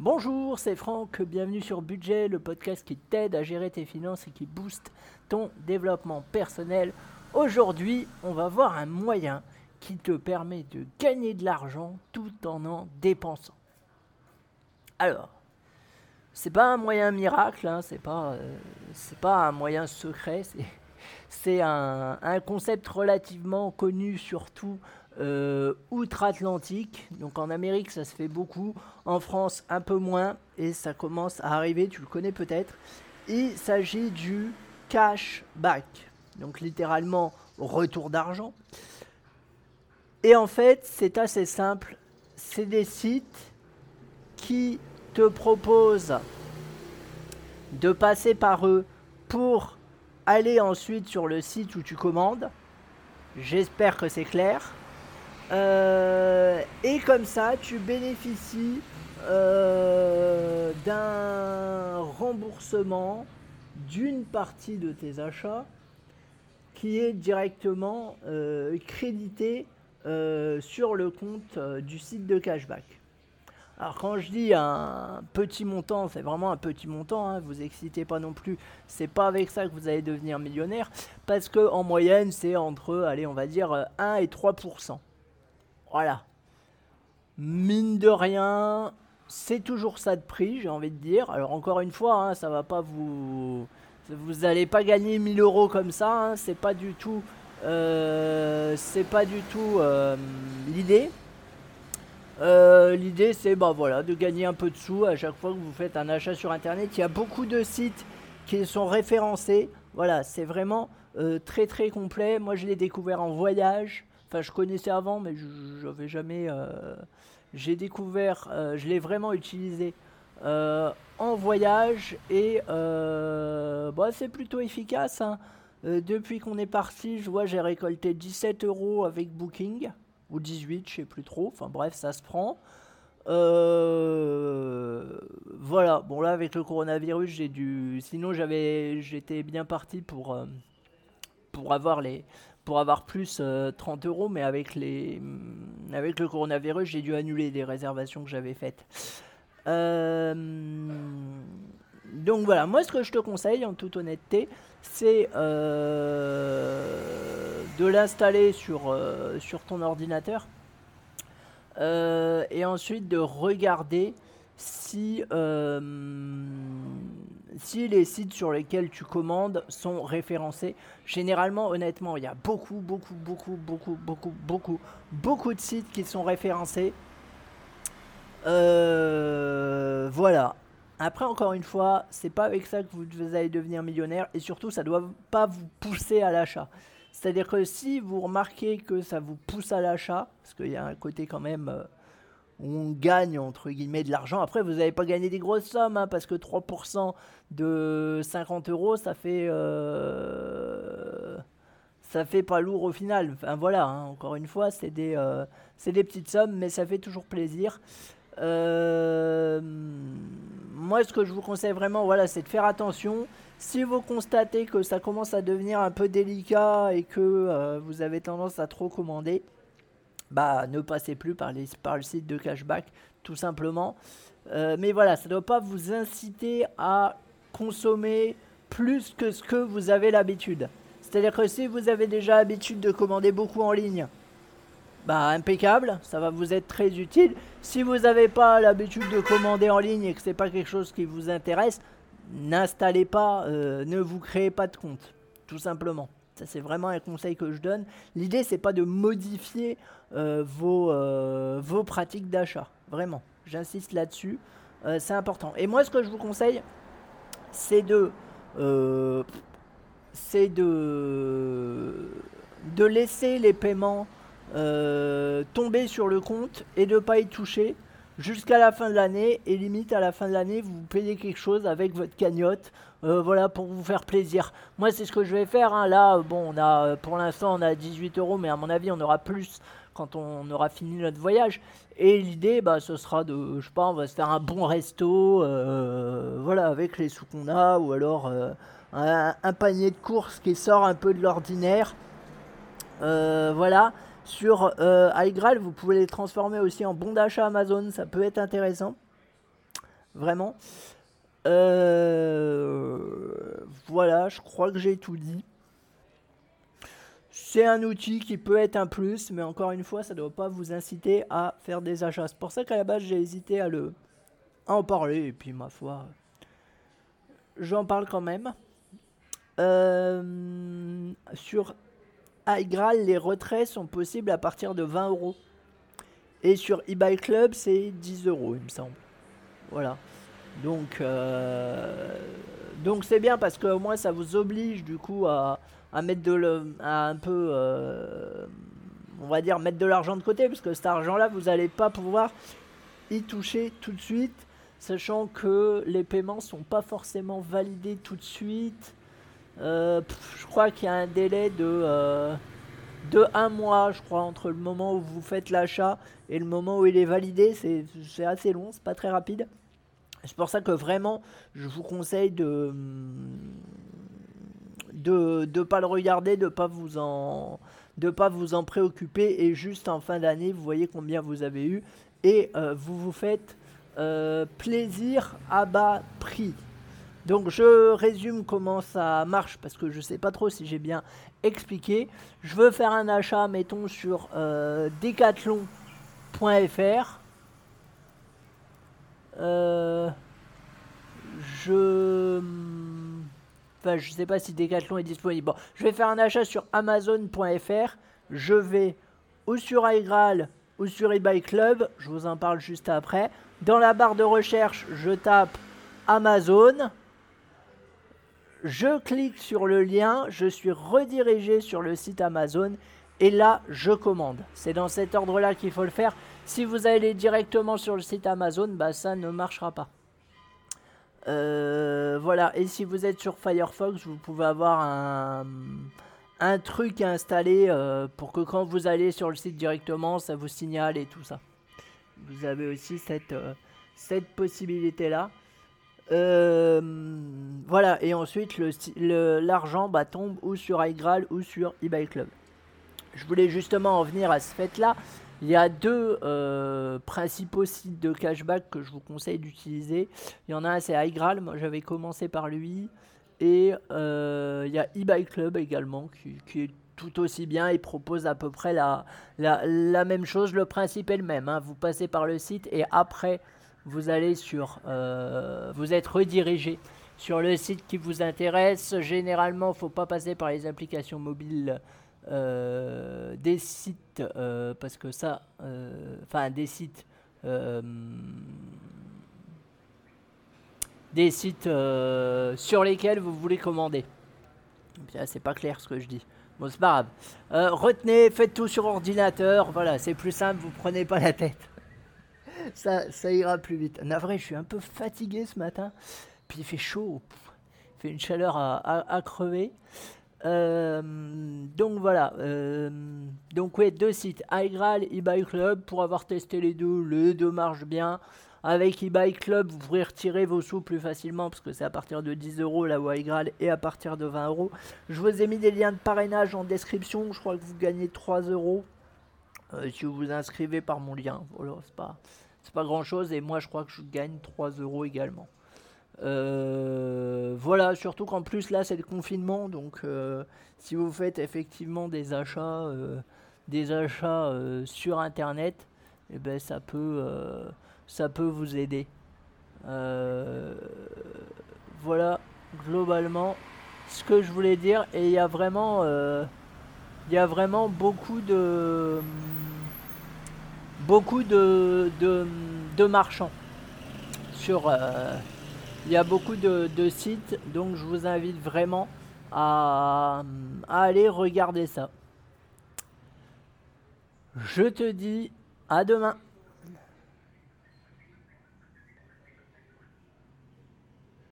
Bonjour, c'est Franck, bienvenue sur Budget, le podcast qui t'aide à gérer tes finances et qui booste ton développement personnel. Aujourd'hui, on va voir un moyen qui te permet de gagner de l'argent tout en en dépensant. Alors, c'est pas un moyen miracle, hein, c'est pas, euh, c'est pas un moyen secret, c'est un, un, concept relativement connu surtout euh, outre-Atlantique. Donc en Amérique, ça se fait beaucoup. En France, un peu moins. Et ça commence à arriver, tu le connais peut-être. Il s'agit du cashback. Donc littéralement, retour d'argent. Et en fait, c'est assez simple. C'est des sites qui te proposent de passer par eux pour aller ensuite sur le site où tu commandes. J'espère que c'est clair. Euh, et comme ça, tu bénéficies euh, d'un remboursement d'une partie de tes achats qui est directement euh, crédité sur le compte du site de cashback. Alors quand je dis un petit montant, c'est vraiment un petit montant, hein, vous excitez pas non plus, c'est pas avec ça que vous allez devenir millionnaire, parce que en moyenne c'est entre, allez on va dire 1 et 3%. Voilà. Mine de rien, c'est toujours ça de prix, j'ai envie de dire. Alors encore une fois, hein, ça va pas vous... Vous n'allez pas gagner 1000 euros comme ça, hein, c'est pas du tout... Euh, c'est pas du tout euh, l'idée. Euh, l'idée c'est bah voilà de gagner un peu de sous à chaque fois que vous faites un achat sur internet. Il y a beaucoup de sites qui sont référencés. Voilà, c'est vraiment très très complet. Moi je l'ai découvert en voyage. Enfin, je connaissais avant, mais je n'avais jamais. Euh, j'ai découvert, euh, je l'ai vraiment utilisé euh, en voyage et bah, c'est plutôt efficace. Hein. depuis qu'on est parti, je vois, j'ai récolté 17 euros avec Booking, ou 18, je sais plus trop. Enfin bref, ça se prend. voilà, bon là avec le coronavirus, j'ai dû. Sinon, j'avais, j'étais bien parti pour pour avoir les pour avoir plus 30 euh, euros, mais avec, les, mm, avec le coronavirus, j'ai dû annuler des réservations que j'avais faites. Euh, donc voilà, moi ce que je te conseille en toute honnêteté, c'est euh, de l'installer sur, sur ton ordinateur et ensuite de regarder si si les sites sur lesquels tu commandes sont référencés. Généralement, honnêtement, il y a beaucoup, beaucoup, beaucoup, beaucoup, beaucoup, beaucoup, beaucoup de sites qui sont référencés. Euh, voilà. Après, encore une fois, c'est pas avec ça que vous allez devenir millionnaire et surtout, ça doit pas vous pousser à l'achat. C'est-à-dire que si vous remarquez que ça vous pousse à l'achat, parce qu'il y a un côté quand même euh, on gagne entre guillemets de l'argent. Après, vous n'avez pas gagné des grosses sommes, hein, parce que 3% de 50 euros, ça fait, euh, fait pas lourd au final. Enfin voilà, hein, encore une fois, c'est des, euh, des petites sommes, mais ça fait toujours plaisir. Euh, moi, ce que je vous conseille vraiment, voilà, c'est de faire attention. Si vous constatez que ça commence à devenir un peu délicat et que vous avez tendance à trop commander, bah, ne passez plus par, les, le site de cashback, tout simplement. Euh, mais voilà, ça ne doit pas vous inciter à consommer plus que ce que vous avez l'habitude. C'est-à-dire que si vous avez déjà l'habitude de commander beaucoup en ligne, bah impeccable, ça va vous être très utile. Si vous n'avez pas l'habitude de commander en ligne et que c'est pas quelque chose qui vous intéresse, n'installez pas, euh, ne vous créez pas de compte, tout simplement. Ça, c'est vraiment un conseil que je donne. L'idée, c'est pas de modifier euh, vos, euh, vos pratiques d'achat. Vraiment. J'insiste là-dessus. Euh, c'est important. Et moi, ce que je vous conseille, c'est de. c'est de. de laisser les paiements tomber sur le compte et de ne pas y toucher jusqu'à la fin de l'année et limite à la fin de l'année vous payez quelque chose avec votre cagnotte euh, voilà pour vous faire plaisir. Moi c'est ce que je vais faire hein. là bon on a pour l'instant on a 18 euros mais à mon avis on aura plus quand on aura fini notre voyage. Et l'idée bah ce sera de je sais pas on va se faire un bon resto euh, voilà avec les sous qu'on a ou alors euh, un, panier de courses qui sort un peu de l'ordinaire. Voilà sur euh, iGraal, vous pouvez les transformer aussi en bons d'achat Amazon, ça peut être intéressant. Vraiment. Euh, voilà, je crois que j'ai tout dit. C'est un outil qui peut être un plus, mais encore une fois, ça ne doit pas vous inciter à faire des achats. C'est pour ça qu'à la base, j'ai hésité à, en parler, et puis ma foi, j'en parle quand même. Euh, sur iGral, les retraits sont possibles à partir de 20 euros. Et sur eBay Club, c'est 10 euros, il me semble. Voilà. Donc, euh, donc c'est bien parce qu'au moins ça vous oblige du coup à, mettre de à un peu, euh, on va dire mettre de l'argent de côté parce que cet argent-là, vous n'allez pas pouvoir y toucher tout de suite, sachant que les paiements sont pas forcément validés tout de suite. Euh, je crois qu'il y a un délai de de un mois, je crois, entre le moment où vous faites l'achat et le moment où il est validé. C'est assez long, c'est pas très rapide. C'est pour ça que vraiment, je vous conseille de de ne pas le regarder, de pas vous en de pas vous en préoccuper et juste en fin d'année, vous voyez combien vous avez eu et euh, vous vous faites euh, plaisir à bas prix. Donc je résume comment ça marche parce que je sais pas trop si j'ai bien expliqué. Je veux faire un achat, mettons sur euh, decathlon.fr. Euh, je enfin je sais pas si Decathlon est disponible. Bon, je vais faire un achat sur amazon.fr. Je vais ou sur iGral ou sur eBay Club, je vous en parle juste après. Dans la barre de recherche, je tape Amazon je clique sur le lien, je suis redirigé sur le site Amazon et là je commande. C'est dans cet ordre-là qu'il faut le faire. Si vous allez directement sur le site Amazon, bah, ça ne marchera pas. Euh, voilà, et si vous êtes sur Firefox, vous pouvez avoir un, truc installé euh, pour que quand vous allez sur le site directement, ça vous signale et tout ça. Vous avez aussi cette, euh, cette possibilité-là. Euh, voilà, et ensuite l'argent le, bah, tombe ou sur iGral ou sur eBay Club. Je voulais justement en venir à ce fait-là. Il y a deux euh, principaux sites de cashback que je vous conseille d'utiliser. Il y en a un, c'est iGral. Moi, j'avais commencé par lui. Et euh, il y a eBay Club également, qui, est tout aussi bien. Il propose à peu près la même chose. Le principe est le même. Hein. Vous passez par le site et après, vous allez sur, euh, vous êtes redirigé sur le site qui vous intéresse. Généralement, faut pas passer par les applications mobiles euh, des sites, euh, parce que ça, enfin des sites, des sites sur lesquels vous voulez commander. C'est pas clair ce que je dis. Bon, c'est pas grave. retenez, faites tout sur ordinateur. Voilà, c'est plus simple, vous prenez pas la tête ça, ira plus vite. vrai, je suis un peu fatigué ce matin. Puis il fait chaud. Il fait une chaleur à, crever. Euh, donc voilà. Euh, donc ouais, deux sites, iGral, eBay Club. Pour avoir testé les deux, les deux marchent bien. Avec eBay Club, vous pourrez retirer vos sous plus facilement parce que c'est à partir de 10 euros là où iGral et à partir de 20 euros. Je vous ai mis des liens de parrainage en description. Je crois que vous gagnez 3 euros euh, si vous vous inscrivez par mon lien. Voilà, c'est pas c'est pas grand chose et moi je crois que je gagne 3 euros également. Euh, voilà, surtout qu'en plus là c'est le confinement, donc euh, si vous faites effectivement des achats, euh, des achats sur internet, et eh ben ça peut, ça peut vous aider. voilà globalement ce que je voulais dire et il y a vraiment, il y a vraiment beaucoup de beaucoup de, de, marchands. Sur, euh, il y a beaucoup de, sites, donc je vous invite vraiment à, à aller regarder ça. Je te dis à demain.